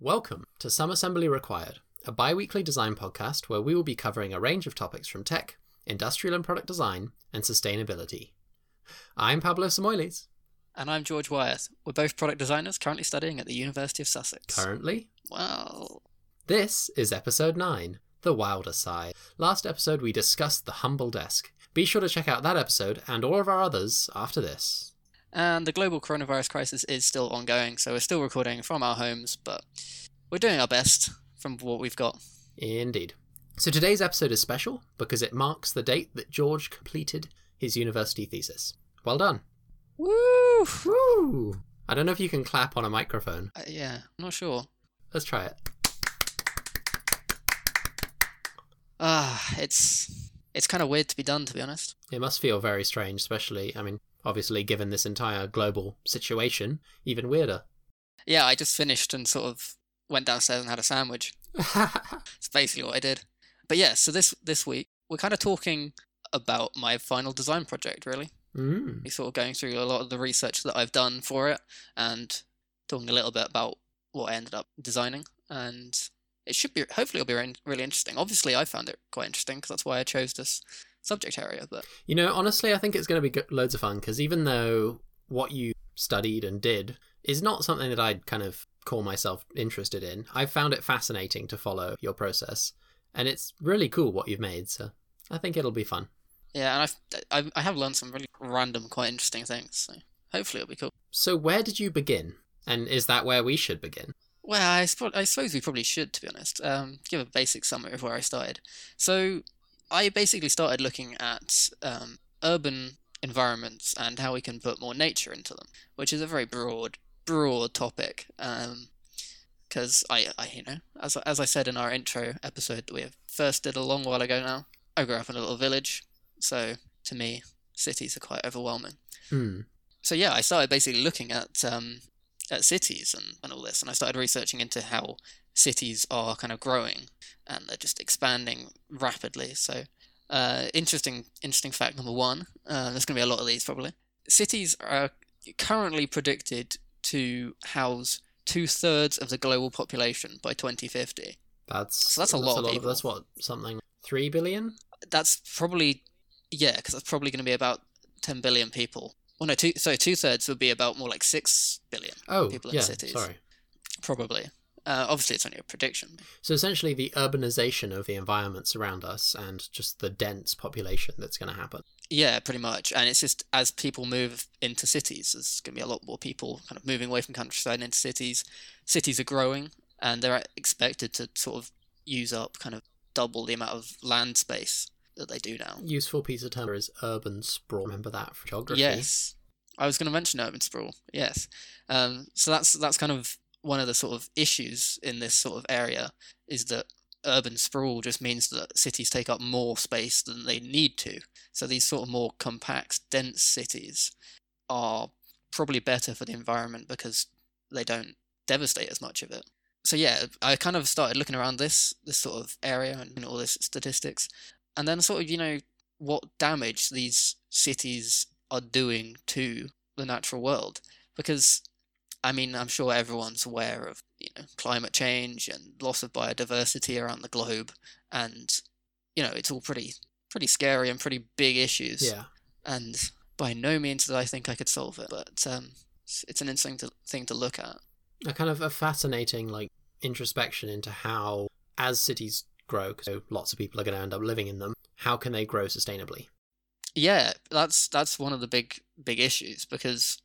Welcome to Some Assembly Required, a bi weekly design podcast where we will be covering a range of topics from tech, industrial and product design, and sustainability. I'm Pablo Samoiles. And I'm George Wyeth. We're both product designers currently studying at the University of Sussex. Currently, Well, this is episode 9 The Wilder Side. Last episode, we discussed the humble desk. Be sure to check out that episode and all of our others after this. And the global coronavirus crisis is still ongoing, so we're still recording from our homes, but we're doing our best from what we've got. Indeed. So today's episode is special because it marks the date that George completed his university thesis. Well done. Woo! Woo! I don't know if you can clap on a microphone. Uh, yeah, I'm not sure. Let's try it. Ah, it's it's kind of weird to be done, to be honest. It must feel very strange, especially, I mean, obviously, given this entire global situation, even weirder. Yeah, I just finished and sort of went downstairs and had a sandwich. It's basically what I did. But yeah, so this this week we're kind of talking about my final design project, really. mm. We're sort of going through a lot of the research that I've done for it and talking a little bit about what I ended up designing. And it should be, hopefully, it'll be re- really interesting. Obviously, I found it quite interesting because that's why I chose this subject area. But You know, honestly, I think it's going to be loads of fun because even though what you studied and did is not something that I'd kind of call myself interested in, I've found it fascinating to follow your process. And it's really cool what you've made, so I think it'll be fun. yeah, and I've, I, I have learned some really random, quite interesting things. So hopefully, it'll be cool. So, where did you begin? And is that where we should begin? Well, I, spo- I suppose we probably should, to be honest. Um, give a basic summary of where I started. So, I basically started looking at um, urban environments and how we can put more nature into them, which is a very broad, broad topic. Because I, I, you know, as as I said in our intro episode that we first did a long while ago now, I grew up in a little village, so to me, cities are quite overwhelming Hmm. so yeah, I started basically looking at um, at cities and, and all this, and I started researching into how cities are kind of growing and they're just expanding rapidly. So uh, interesting, interesting fact number one. Uh, there's going to be a lot of these probably. Cities are currently predicted to house two thirds of the global population by 2050. That's So that's a lot of Of, people. that's what something three billion. That's probably yeah, because that's probably going to be about 10 billion people. Well, no, two, sorry, two thirds would be about more like six billion. Oh, People in yeah. cities. Sorry. Probably. Uh, obviously, it's only a prediction. So essentially, the urbanization of the environments around us and just the dense population that's going to happen. Yeah, pretty much. And it's just as people move into cities, there's going to be a lot more people kind of moving away from countryside and into cities. Cities are growing, and they're expected to sort of use up kind of double the amount of land space that they do now. Useful piece of term is urban sprawl. Remember that for geography. Yes, I was going to mention urban sprawl. Yes, um, so that's that's kind of one of the sort of issues in this sort of area is that urban sprawl just means that cities take up more space than they need to. So these sort of more compact, dense cities are probably better for the environment because they don't devastate as much of it. So yeah, I kind of started looking around this this sort of area and you know, all this statistics, and then sort of you know what damage these cities are doing to the natural world because I mean I'm sure everyone's aware of you know climate change and loss of biodiversity around the globe and you know it's all pretty pretty scary and pretty big issues Yeah. and by no means did I think I could solve it but um it's, it's an interesting to, thing to look at A kind of a fascinating like introspection into how, as cities grow, so lots of people are going to end up living in them. How can they grow sustainably? Yeah, that's that's one of the big big issues because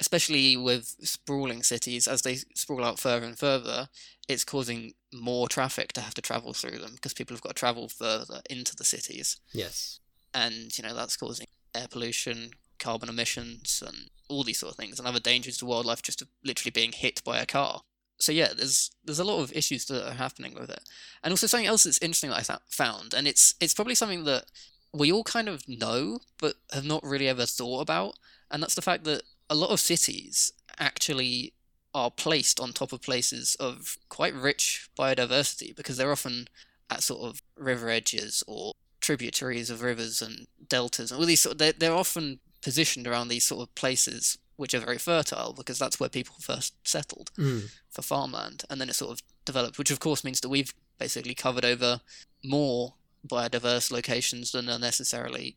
especially with sprawling cities as they sprawl out further and further, it's causing more traffic to have to travel through them because people have got to travel further into the cities Yes. and you know that's causing air pollution, carbon emissions and all these sort of things and other dangers to wildlife just of literally being hit by a car. So yeah, there's there's a lot of issues that are happening with it. And also something else that's interesting that I th- found and it's it's probably something that we all kind of know but have not really ever thought about and that's the fact that a lot of cities actually are placed on top of places of quite rich biodiversity because they're often at sort of river edges or tributaries of rivers and deltas and all these sort of, they're, they're often positioned around these sort of places which are very fertile because that's where people first settled Mm. for farmland, and then it sort of developed, which of course means that we've basically covered over more biodiverse locations than are necessarily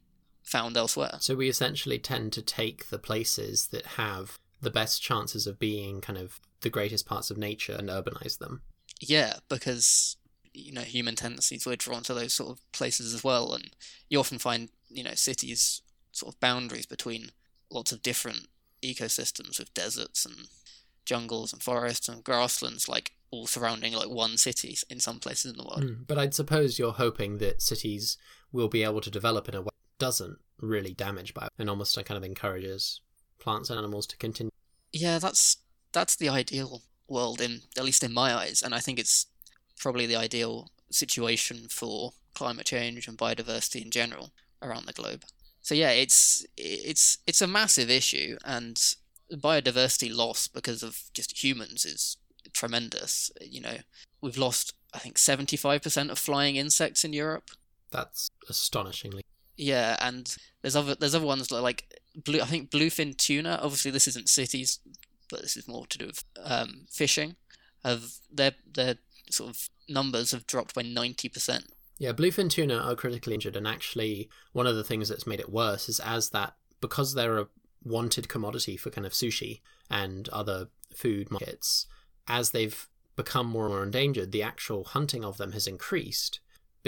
found elsewhere. So we essentially tend to take the places that have the best chances of being kind of the greatest parts of nature and urbanize them. Yeah, because you know human tendencies we're drawn to those sort of places as well, and you often find you know cities sort of boundaries between lots of different ecosystems with deserts and jungles and forests and grasslands, like all surrounding like one city in some places in the world. Mm. But I'd suppose you're hoping that cities will be able to develop in a way doesn't really damage bio and almost uh, kind of encourages plants and animals to continue. Yeah, that's that's the ideal world in at least in my eyes, and I think it's probably the ideal situation for climate change and biodiversity in general around the globe. So yeah, it's it's it's a massive issue, and biodiversity loss because of just humans is tremendous. You know, we've lost I think seventy five percent of flying insects in Europe. That's astonishingly. Yeah, and there's other there's other ones are like blue. I think bluefin tuna. Obviously, this isn't cities, but this is more to do with um, fishing. Have their their sort of numbers have dropped by ninety percent. Yeah, bluefin tuna are critically injured, and actually, one of the things that's made it worse is as that because they're a wanted commodity for kind of sushi and other food markets, as they've become more and more endangered, the actual hunting of them has increased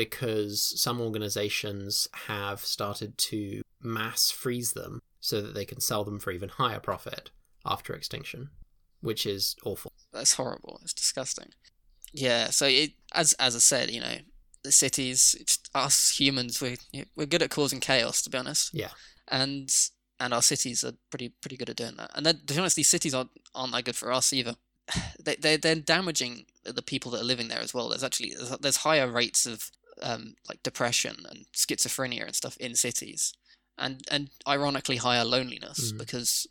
because some organizations have started to mass freeze them so that they can sell them for even higher profit after extinction, which is awful. That's horrible. It's disgusting. Yeah. So it as as I said, you know, the cities, it's us humans, we we're good at causing chaos, to be honest. Yeah. And and our cities are pretty pretty good at doing that. And then, to be honest, these cities aren't aren't that good for us either. They they they're damaging the people that are living there as well. There's actually there's, there's higher rates of um, like depression and schizophrenia and stuff in cities, and and ironically higher loneliness Mm. because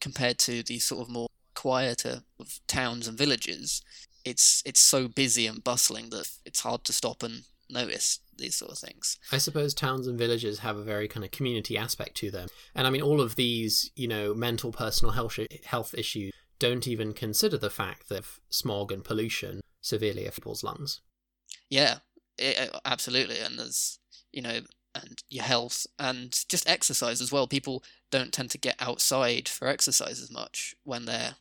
compared to the sort of more quieter of towns and villages, it's it's so busy and bustling that it's hard to stop and notice these sort of things. I suppose towns and villages have a very kind of community aspect to them. And I mean, all of these, you know, mental, personal health, health issues don't even consider the fact that smog and pollution severely affect people's lungs. Yeah, it, absolutely. And there's you know and your health and just exercise as well. People don't tend to get outside for exercise as much when they're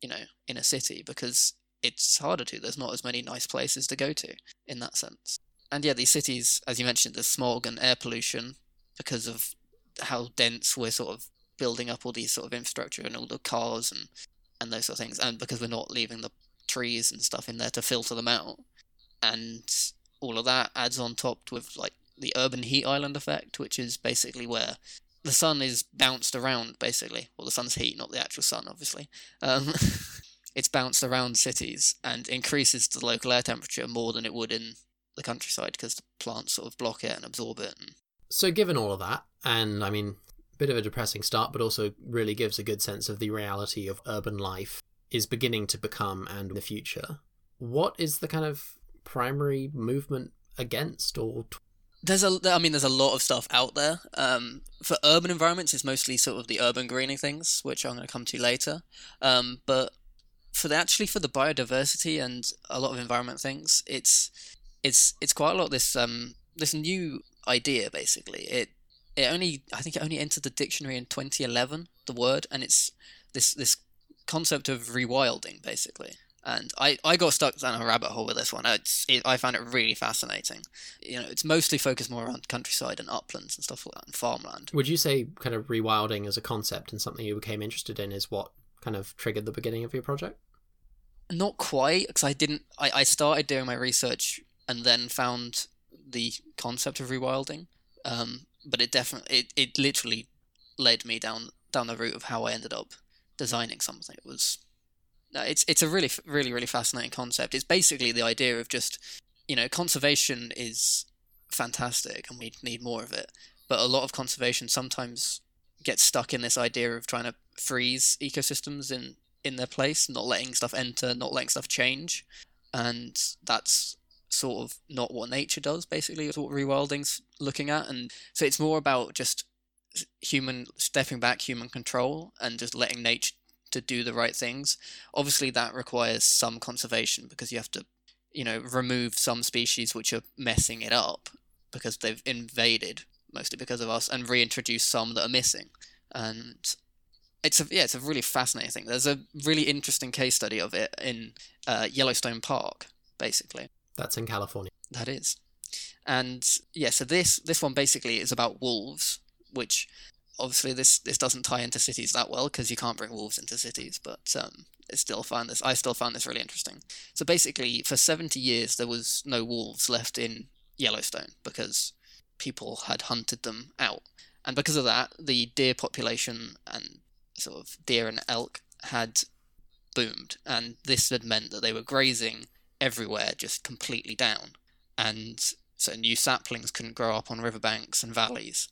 you know in a city because it's harder to. There's not as many nice places to go to in that sense. And yeah, these cities, as you mentioned, there's smog and air pollution because of how dense we're sort of building up all these sort of infrastructure and all the cars and and those sort of things, and because we're not leaving the trees and stuff in there to filter them out, and all of that adds on top with like the urban heat island effect, which is basically where the sun is bounced around, basically. Well, the sun's heat, not the actual sun, obviously. Um, it's bounced around cities and increases the local air temperature more than it would in the countryside because the plants sort of block it and absorb it. And So, given all of that, and I mean, a bit of a depressing start, but also really gives a good sense of the reality of urban life is beginning to become and the future. What is the kind of primary movement against or t- there's a, I mean, there's a lot of stuff out there. Um, for urban environments, it's mostly sort of the urban greening things, which I'm going to come to later. Um, but for the, actually for the biodiversity and a lot of environment things, it's it's it's quite a lot. This um this new idea basically. It it only I think it only entered the dictionary in 2011. The word and it's this this concept of rewilding basically. And I, I got stuck down a rabbit hole with this one. It's, it, I found it really fascinating. You know, it's mostly focused more around countryside and uplands and stuff like that, and farmland. would you say kind of rewilding as a concept and something you became interested in is what kind of triggered the beginning of your project? Not quite, because I didn't. I, I started doing my research and then found the concept of rewilding. Um, but it definitely, it, it literally led me down down the route of how I ended up designing something. It was, it's it's a really really really fascinating concept. It's basically the idea of just, you know, conservation is fantastic and we need more of it. But a lot of conservation sometimes gets stuck in this idea of trying to freeze ecosystems in in their place, not letting stuff enter, not letting stuff change, and that's sort of not what nature does. Basically, is what rewilding's looking at, and so it's more about just human stepping back, human control, and just letting nature to do the right things. Obviously, that requires some conservation because you have to, you know, remove some species which are messing it up because they've invaded mostly because of us, and reintroduce some that are missing. And it's a yeah, it's a really fascinating thing. There's a really interesting case study of it in uh, Yellowstone Park, basically. That's in California. That is, and yeah. So this this one basically is about wolves, which obviously this this doesn't tie into cities that well because you can't bring wolves into cities, but um, I still find this I still found this really interesting. So basically, for 70 years there was no wolves left in Yellowstone because people had hunted them out, and because of that, the deer population and sort of deer and elk had boomed, and this had meant that they were grazing everywhere, just completely down, and so new saplings couldn't grow up on riverbanks and valleys.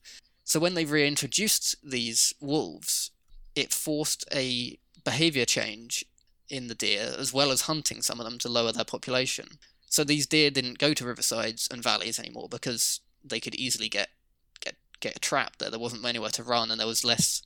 So when they reintroduced these wolves, it forced a behavior change in the deer, as well as hunting some of them to lower their population. So these deer didn't go to riversides and valleys anymore because they could easily get get get trapped there. There wasn't anywhere to run, and there was less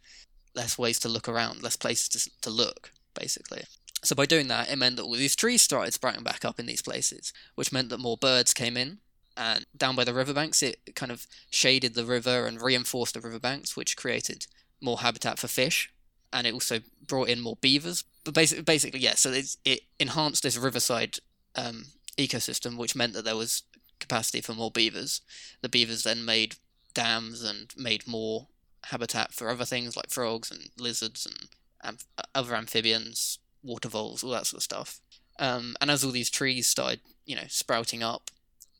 less ways to look around, less places to, to look, basically. So by doing that, it meant that all these trees started sprouting back up in these places, which meant that more birds came in. And down by the riverbanks, it kind of shaded the river and reinforced the riverbanks, which created more habitat for fish. And it also brought in more beavers. But basically, basically yeah, so it enhanced this riverside um, ecosystem, which meant that there was capacity for more beavers. The beavers then made dams and made more habitat for other things like frogs and lizards and amph- other amphibians, water voles, all that sort of stuff. Um, and as all these trees started, you know, sprouting up,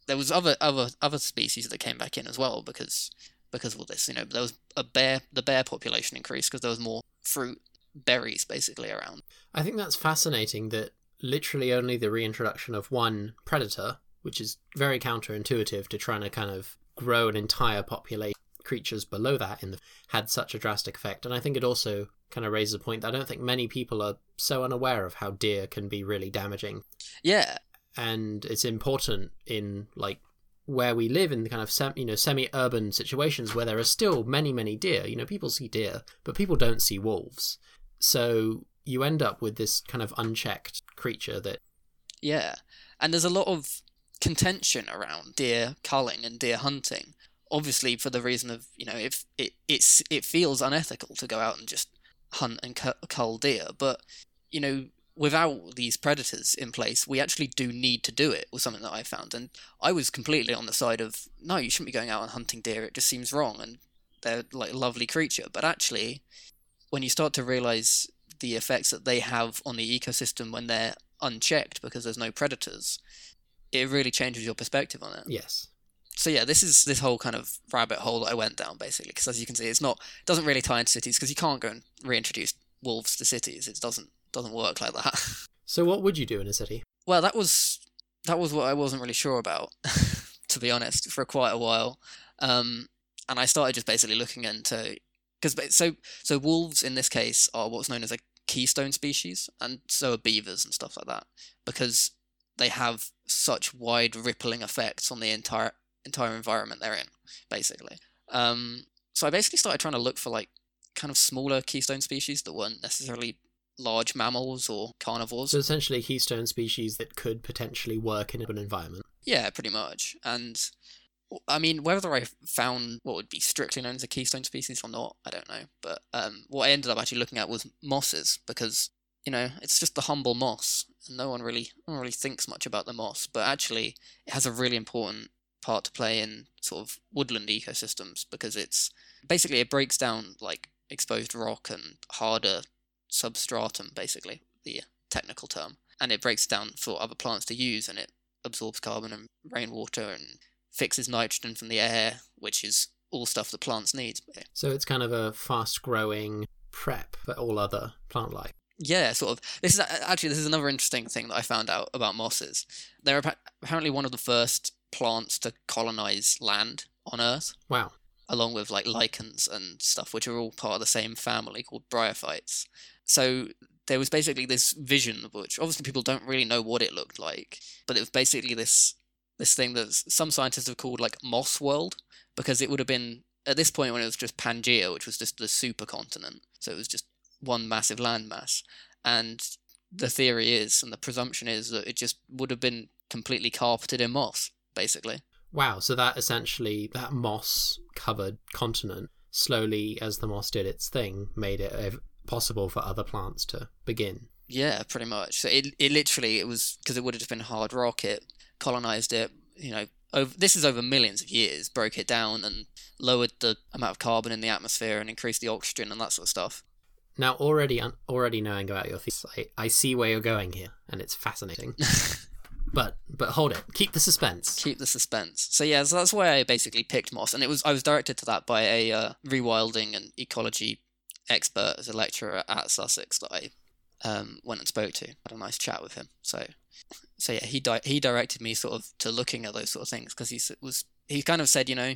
there was other other other species that came back in as well because because of all this. You know, there was a bear. The bear population increased because there was more fruit, berries, basically around. I think that's fascinating. That literally only the reintroduction of one predator, which is very counterintuitive to trying to kind of grow an entire population creatures below that in the had such a drastic effect. And I think it also kind of raises a point that I don't think many people are so unaware of how deer can be really damaging. Yeah. And it's important in like where we live in the kind of sem- you know semi-urban situations where there are still many many deer. You know, people see deer, but people don't see wolves. So you end up with this kind of unchecked creature that Yeah. And there's a lot of contention around deer culling and deer hunting obviously for the reason of you know if it it's it feels unethical to go out and just hunt and cull deer, but you know without these predators in place, we actually do need to do it. Was something that I found, and I was completely on the side of no, you shouldn't be going out and hunting deer. It just seems wrong, and they're like a lovely creature. But actually, when you start to realize the effects that they have on the ecosystem when they're unchecked because there's no predators, it really changes your perspective on it. Yes so yeah, this is this whole kind of rabbit hole that I went down basically because as you can see, it's not it doesn't really tie into cities because you can't go and reintroduce wolves to cities. It doesn't doesn't work like that. So what would you do in a city? Well, that was that was what I wasn't really sure about, to be honest, for quite a while. Um, and I started just basically looking into because so so wolves in this case are what's known as a keystone species, and so are beavers and stuff like that because they have such wide rippling effects on the entire entire environment they're in, basically. Um, so I basically started trying to look for like kind of smaller keystone species that weren't necessarily large mammals or carnivores. So essentially, keystone species that could potentially work in an environment. Yeah, pretty much. And I mean, whether I found what would be strictly known as a keystone species or not, I don't know. But um, what I ended up actually looking at was mosses because you know it's just the humble moss, and no one really, no one really thinks much about the moss. But actually, it has a really important part to play in sort of woodland ecosystems because it's basically it breaks down like exposed rock and harder substratum, basically the technical term, and it breaks down for other plants to use, and it absorbs carbon and rainwater and fixes nitrogen from the air, which is all stuff that plants need. So it's kind of a fast-growing prep for all other plant life. Yeah, sort of. This is actually this is another interesting thing that I found out about mosses. They're apparently one of the first plants to colonize land on Earth. Wow. Along with like lichens and stuff, which are all part of the same family called bryophytes. So there was basically this vision, which obviously people don't really know what it looked like, but it was basically this this thing that some scientists have called like moss world, because it would have been at this point when it was just Pangea, which was just the supercontinent, so it was just one massive landmass, and the theory is and the presumption is that it just would have been completely carpeted in moss, basically. Wow, so that essentially that moss covered continent slowly as the moss did its thing made it possible for other plants to begin. Yeah, pretty much. So it it literally it was because it would have just been hard rock. It colonized it. You know, over this is over millions of years. Broke it down and lowered the amount of carbon in the atmosphere and increased the oxygen and that sort of stuff. Now, already already knowing about your thesis, I, I see where you're going here, and it's fascinating. but but hold it, keep the suspense. Keep the suspense. So yeah, so that's why I basically picked moss, and it was I was directed to that by a uh, rewilding and ecology expert as a lecturer at Sussex that I um, went and spoke to. Had a nice chat with him. So so yeah, he di- he directed me sort of to looking at those sort of things because he was he kind of said you know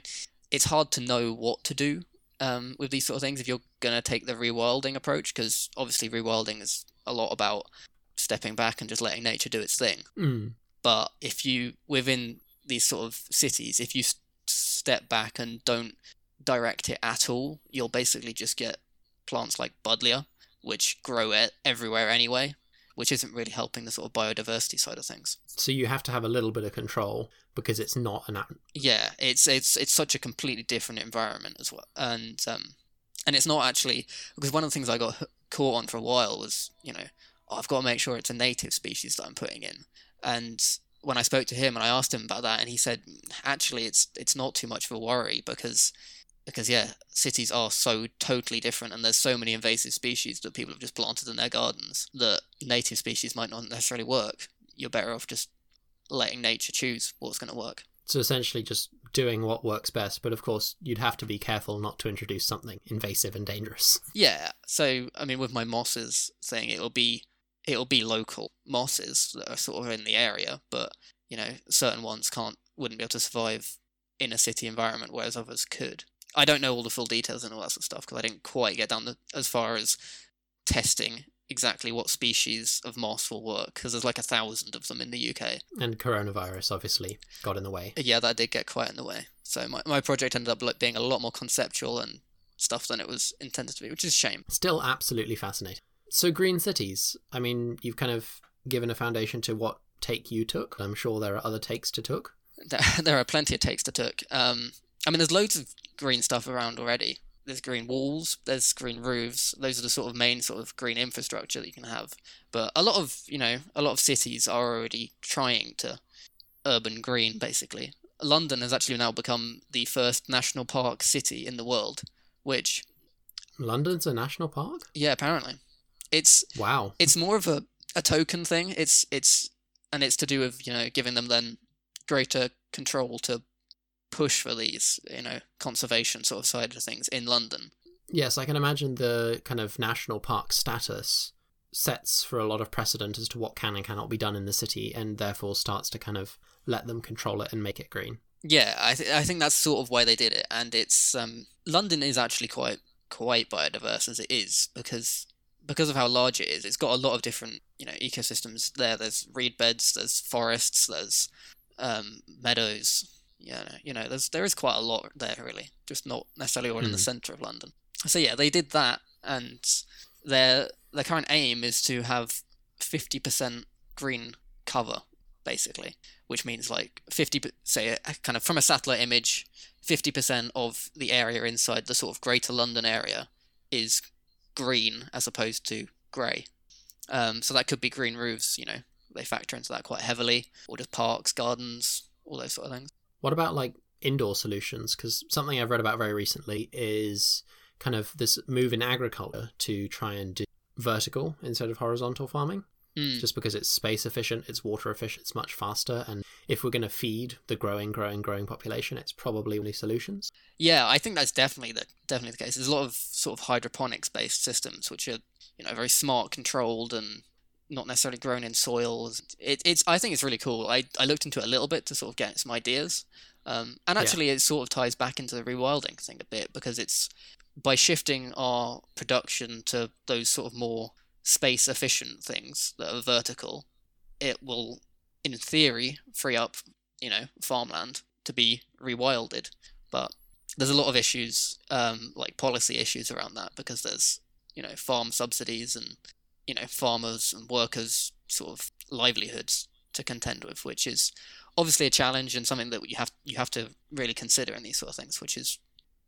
it's hard to know what to do um, with these sort of things if you're going to take the rewilding approach because obviously rewilding is a lot about stepping back and just letting nature do its thing. Mm. But if you within these sort of cities, if you step back and don't direct it at all, you'll basically just get plants like buddleia, which grow it everywhere anyway, which isn't really helping the sort of biodiversity side of things. So you have to have a little bit of control because it's not an yeah, it's it's it's such a completely different environment as well, and um, and it's not actually because one of the things I got caught on for a while was you know oh, I've got to make sure it's a native species that I'm putting in, and when I spoke to him and I asked him about that, and he said actually it's it's not too much of a worry because because yeah, cities are so totally different, and there's so many invasive species that people have just planted in their gardens that native species might not necessarily work. You're better off just letting nature choose what's going to work. So essentially, just doing what works best, but of course, you'd have to be careful not to introduce something invasive and dangerous. Yeah. So I mean, with my mosses thing, it'll be it'll be local mosses that are sort of in the area, but you know, certain ones can't wouldn't be able to survive in a city environment, whereas others could. I don't know all the full details and all that sort of stuff because I didn't quite get down the, as far as testing exactly what species of moss will work because there's like a thousand of them in the UK. And coronavirus obviously got in the way. Yeah, that did get quite in the way. So my, my project ended up being a lot more conceptual and stuff than it was intended to be, which is a shame. Still absolutely fascinating. So green cities, I mean, you've kind of given a foundation to what take you took. I'm sure there are other takes to took. There, there are plenty of takes to took. Um, I mean, there's loads of green stuff around already. There's green walls, there's green roofs. Those are the sort of main sort of green infrastructure that you can have. But a lot of, you know, a lot of cities are already trying to urban green, basically. London has actually now become the first national park city in the world, which. London's a national park? Yeah, apparently. It's wow. It's more of a, a token thing. It's it's and it's to do with you know giving them then greater control to push for these, you know, conservation sort of side of things in London. Yes, I can imagine the kind of national park status sets for a lot of precedent as to what can and cannot be done in the city, and therefore starts to kind of let them control it and make it green. Yeah, I th- I think that's sort of why they did it, and it's um, London is actually quite quite biodiverse as it is because because of how large it is. It's got a lot of different you know ecosystems there. There's reed beds, there's forests, there's um, meadows, yeah, you know, there's there is quite a lot there really, just not necessarily all mm. in the hmm. centre of London. So yeah, they did that, and their their current aim is to have fifty percent green cover, basically, which means like fifty, say, kind of from a satellite image, fifty percent of the area inside the sort of Greater London area is green as opposed to grey. Um, so that could be green roofs, you know, they factor into that quite heavily, or just parks, gardens, all those sort of things. What about like indoor solutions? Because something I've read about very recently is kind of this move in agriculture to try and do vertical instead of horizontal farming. Mm. Just because it's space efficient, it's water efficient, it's much faster, and if we're going to feed the growing, growing, growing population, it's probably only solutions. Yeah, I think that's definitely the definitely the case. There's a lot of sort of hydroponics based systems which are you know very smart, controlled, and not necessarily grown in soils. It, it's I think it's really cool. I, I looked into it a little bit to sort of get some ideas, um, and actually yeah. it sort of ties back into the rewilding thing a bit because it's by shifting our production to those sort of more space efficient things that are vertical, it will, in theory, free up you know farmland to be rewilded. But there's a lot of issues, um, like policy issues around that because there's you know farm subsidies and you know farmers and workers sort of livelihoods to contend with, which is obviously a challenge and something that you have you have to really consider in these sort of things, which is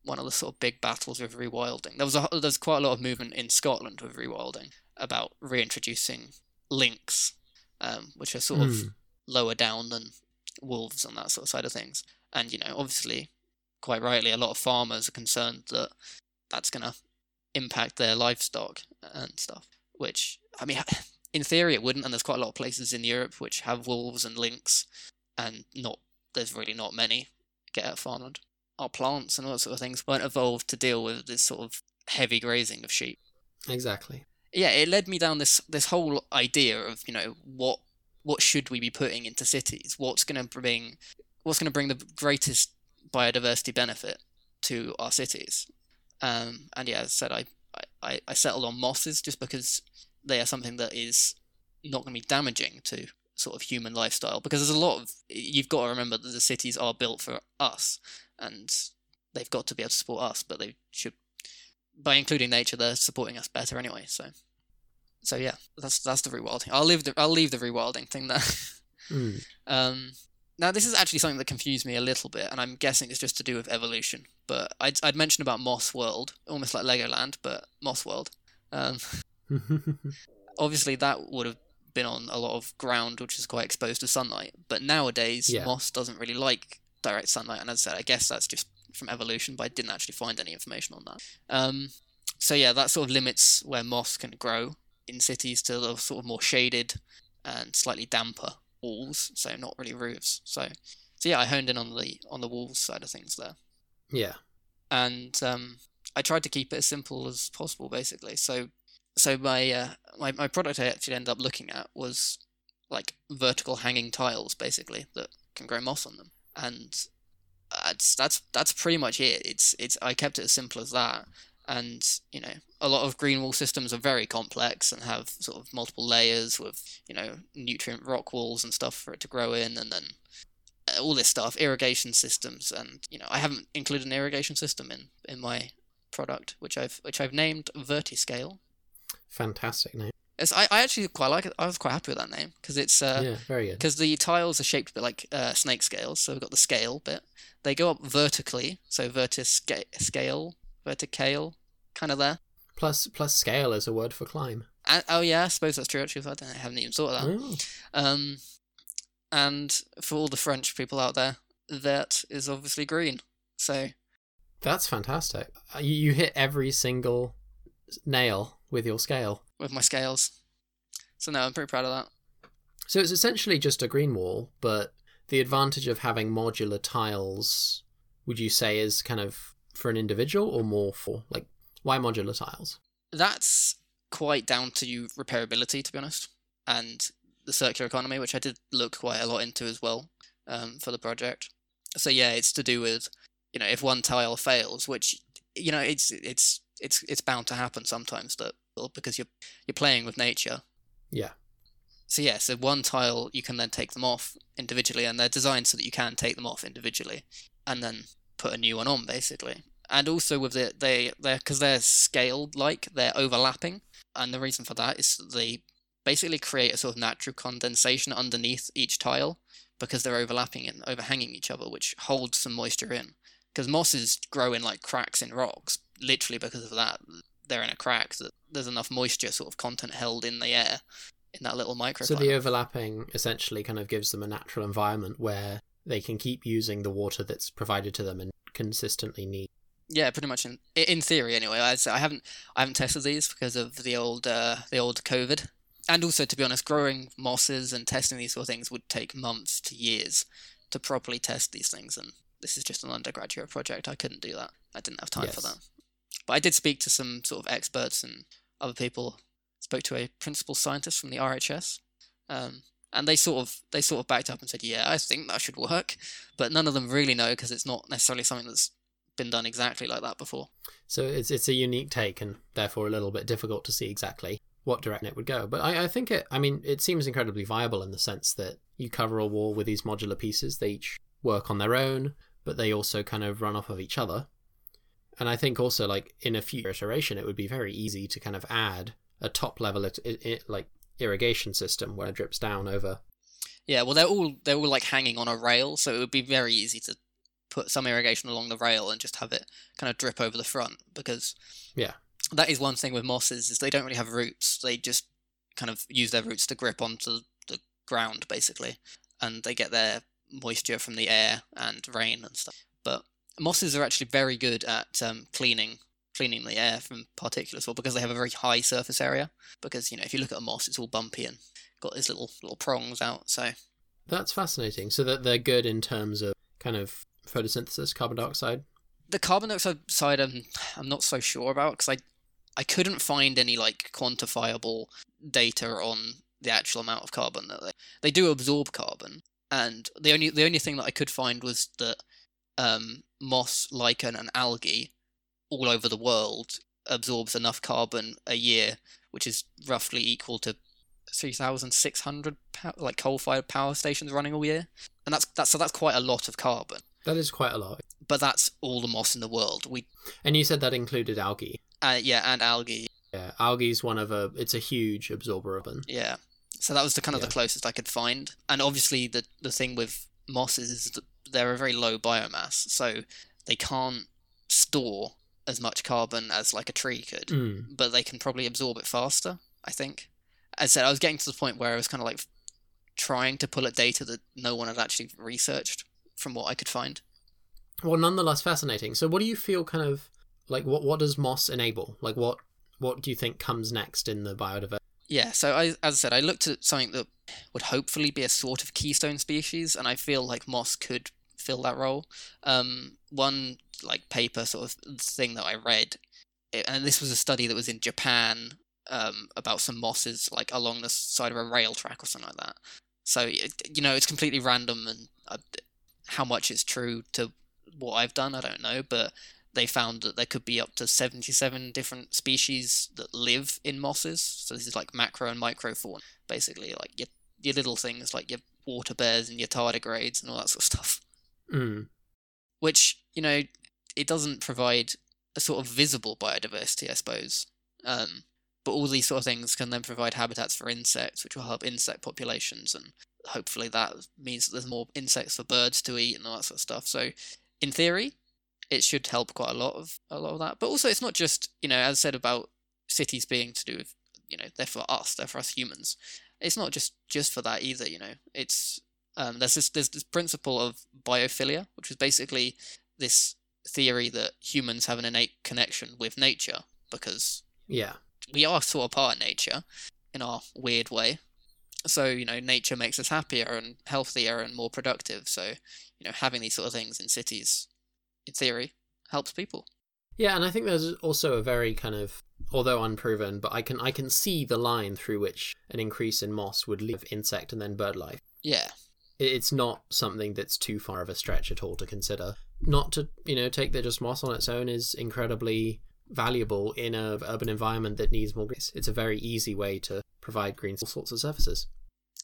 one of the sort of big battles with rewilding. There was a, there's quite a lot of movement in Scotland with rewilding about reintroducing lynx, um, which are sort of Hmm. lower down than wolves on that sort of side of things. And you know, obviously, quite rightly, a lot of farmers are concerned that that's going to impact their livestock and stuff. Which I mean, in theory, it wouldn't. And there's quite a lot of places in Europe which have wolves and lynx, and not there's really not many get out of farmland. Our plants and all that sort of things weren't evolved to deal with this sort of heavy grazing of sheep Exactly. yeah, it led me down this this whole idea of you know what what should we be putting into cities? What's going to bring what's going to bring the greatest biodiversity benefit to our cities? Um, and yeah, as I said, I, I I settled on mosses just because they are something that is not going to be damaging to sort of human lifestyle because there's a lot of you've got to remember that the cities are built for us and they've got to be able to support us but they should by including nature they're supporting us better anyway so. So yeah that's that's the rewilding. I'll leave the i'll leave the rewilding thing there. Hmm. um now this is actually something that confused me a little bit and i'm guessing it's just to do with evolution but i'd, I'd mentioned about moss world almost like legoland but moss world. Um obviously that would have been on a lot of ground which is quite exposed to sunlight but nowadays Yeah. moss doesn't really like direct sunlight and as i said i guess that's just from evolution but i didn't actually find any information on that. Um, so yeah that sort of limits where moss can grow in cities to the sort of more shaded and slightly damper walls so not really roofs. So so yeah i honed in on the on the walls side of things there yeah. and um, I tried to keep it as simple as possible, basically. So, so my uh, my my product I actually ended up looking at was like vertical hanging tiles, basically that can grow moss on them, and that's that's that's pretty much it. It's it's I kept it as simple as that, and you know a lot of green wall systems are very complex and have sort of multiple layers with you know nutrient rock walls and stuff for it to grow in, and then all this stuff, irrigation systems, and you know, I haven't included an irrigation system in in my product, which I've which I've named Vertiscale. Fantastic name. It's, I I actually quite like it. I was quite happy with that name because it's uh yeah, very good. because the tiles are shaped a bit like uh, snake scales. So we've got the scale bit. They go up vertically, so vertiscale, scale, verticale, kind of there. Plus, plus scale is a word for climb. And, oh yeah, I suppose that's true. Actually, I, I haven't even thought of that. Oh, Um, and for all the French people out there, that is obviously green. So that's fantastic. Uh, You, you hit every single nail with your scale. with my scales. So no, I'm pretty proud of that. So it's essentially just a green wall, but the advantage of having modular tiles, would you say, is kind of for an individual or more for like why modular tiles? That's quite down to repairability, to be honest, and the circular economy, which I did look quite a lot into as well um, for the project. So yeah, it's to do with you know if one tile fails, which you know it's it's it's it's bound to happen sometimes that because you're you're playing with nature. Yeah. So yeah, so one tile you can then take them off individually, and they're designed so that you can take them off individually, and then put a new one on basically. And also with the they they because they're scaled like they're overlapping, and the reason for that is they basically create a sort of natural condensation underneath each tile because they're overlapping and overhanging each other, which holds some moisture in. Because mosses grow in like cracks in rocks, literally because of that. They're in a crack that there's enough moisture sort of content held in the air in that little microclimate. So the overlapping essentially kind of gives them a natural environment where they can keep using the water that's provided to them and consistently need. Yeah, pretty much in in theory anyway. I, I haven't I haven't tested these because of the old uh, the old COVID, and also to be honest, growing mosses and testing these sort of things would take months to years to properly test these things. And this is just an undergraduate project. I couldn't do that. I didn't have time for that. But I did speak to some sort of experts and other people. Spoke to a principal scientist from the RHS, um, and they sort of they sort of backed up and said, "Yeah, I think that should work," but none of them really know because it's not necessarily something that's been done exactly like that before. So it's it's a unique take and therefore a little bit difficult to see exactly what direction it would go. But I, I think it. I mean, it seems incredibly viable in the sense that you cover a wall with these modular pieces. They each work on their own, but they also kind of run off of each other. And I think also like in a future iteration, it would be very easy to kind of add a top level it, it, it, like irrigation system where it drips down over. Yeah, well, they're all they're all like hanging on a rail, so it would be very easy to put some irrigation along the rail and just have it kind of drip over the front because Yeah. That is one thing with mosses is they don't really have roots. They just kind of use their roots to grip onto the ground basically, and they get their moisture from the air and rain and stuff. But mosses are actually very good at um, cleaning cleaning the air from particulates, well, because they have a very high surface area. Because you know, if you look at a moss, it's all bumpy and got these little little prongs out. So That's fascinating. So that they're good in terms of kind of photosynthesis, carbon dioxide. the carbon dioxide side, I'm I'm not so sure about because I couldn't find any like quantifiable data on the actual amount of carbon that they they do absorb carbon, and the only the only thing that I could find was that um, moss, lichen, and algae all over the world absorbs enough carbon a year, which is roughly equal to 3,600 like coal-fired power stations running all year, and that's that's so that's quite a lot of carbon. That is quite a lot. But that's all the moss in the world. We And you said that included algae. Uh, yeah, and algae. Yeah, algae is one of a. It's a huge absorber of them. Yeah. So that was the kind of Yeah. the closest I could find. And obviously the the thing with mosses is that they're a very low biomass, so they can't store as much carbon as like a tree could, Mm. but they can probably absorb it faster, I think. As I said, I was getting to the point where I was kind of like trying to pull at data that no one had actually researched from what I could find. Well, nonetheless fascinating. So, what do you feel kind of like? What what does moss enable? Like, what what do you think comes next in the biodiversity? Yeah, so I, as I said, I looked at something that would hopefully be a sort of keystone species, and I feel like moss could fill that role. Um, one like paper sort of thing that I read, and this was a study that was in Japan um, about some mosses like along the side of a rail track or something like that. So you know, it's completely random, and uh, how much is true to what I've done, I don't know, but they found that there could be up to 77 different species that live in mosses. So this is like macro and micro fauna, basically, like your, your little things like your water bears and your tardigrades and all that sort of stuff. Mm. Which, you know, it doesn't provide a sort of visible biodiversity, I suppose. Um, but all these sort of things can then provide habitats for insects, which will help insect populations, and hopefully that means that there's more insects for birds to eat and all that sort of stuff. So, in theory, it should help quite a lot of a lot of that. But also, it's not just you know, as I said about cities being to do with you know they're for us, they're for us humans. It's not just just for that either. You know, it's um, there's this there's this principle of biophilia, which is basically this theory that humans have an innate connection with nature because Yeah. we are sort of part of nature in our weird way. So, you know, nature makes us happier and healthier and more productive. So, you know, having these sort of things in cities, theory, helps people. Yeah, and I think there's also a very kind of although unproven, but I can I can see the line through which an increase in moss would leave insect and then bird life. Yeah. It's not something that's too far of a stretch at all to consider. Not to you know take that just moss on its own is incredibly valuable in a urban environment that needs more green. It's a very easy way to provide green all sorts of surfaces.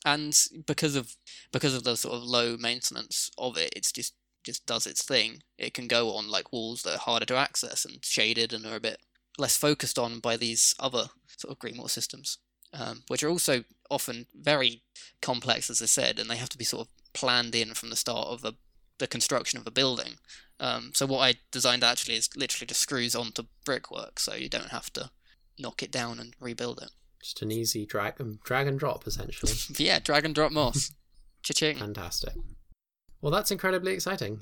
And because of because of the sort of low maintenance of it, it's just just does its thing. It can go on like walls that are harder to access and shaded and are a bit less focused on by these other sort of green wall systems, um, which are also often very complex, as I said, and they have to be sort of planned in from the start of a, the construction of a building. Um, so what I designed actually is literally just screws onto brickwork, so you don't have to knock it down and rebuild it. Just an easy drag drag and drop essentially. yeah, drag and drop moss. Cha-ching. Fantastic. Well, that's incredibly exciting.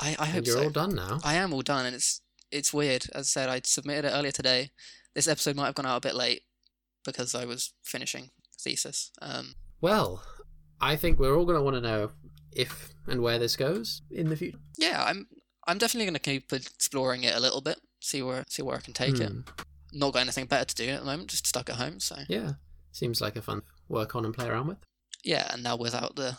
I, I hope you're so. all done now. I am all done, and it's it's weird. As I said, I submitted it earlier today. This episode might have gone out a bit late because I was finishing thesis. Um, Well, I think we're all going to want to know if and where this goes in the future. yeah, I'm I'm definitely going to keep exploring it a little bit, see where see where I can take it. Hmm. Not got anything better to do at the moment, just stuck at home. So Yeah, seems like a fun work on and play around with. yeah, and now without the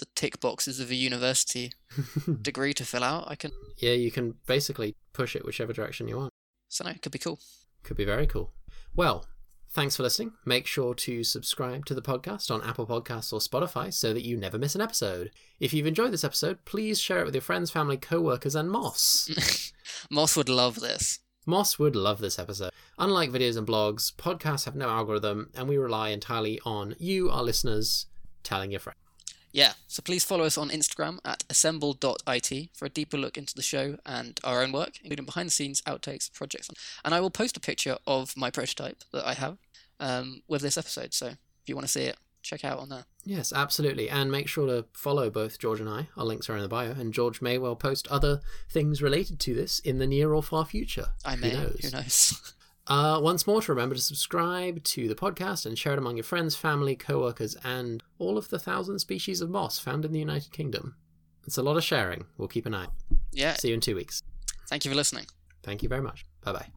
the tick boxes of a university degree to fill out, I can. yeah, you can basically push it whichever direction you want. So no, it could be cool. Could be very cool. Well, Thanks for listening. Make sure to subscribe to the podcast on Apple Podcasts or Spotify so that you never miss an episode. If you've enjoyed this episode, please share it with your friends, family, co workers, and Moss. Moss would love this. Moss would love this episode. Unlike videos and blogs, podcasts have no algorithm, and we rely entirely on you, our listeners, telling your friends. Yeah, so please follow us on Instagram at assemble.it for a deeper look into the show and our own work, including behind the scenes, outtakes, projects. And I will post a picture of my prototype that I have um, with this episode. So if you want to see it, check out on there. Yes, absolutely. And make sure to follow both George and I. Our links are in the bio, and George may well post other things related to this in the near or far future. I may. Who knows? Who knows? Uh, once more, to remember to subscribe to the podcast and share it among your friends, family, co workers, and all of the thousand species of moss found in the United Kingdom. It's a lot of sharing. We'll keep an eye. Yeah. See you in two weeks. Thank you for listening. Thank you very much. Bye bye.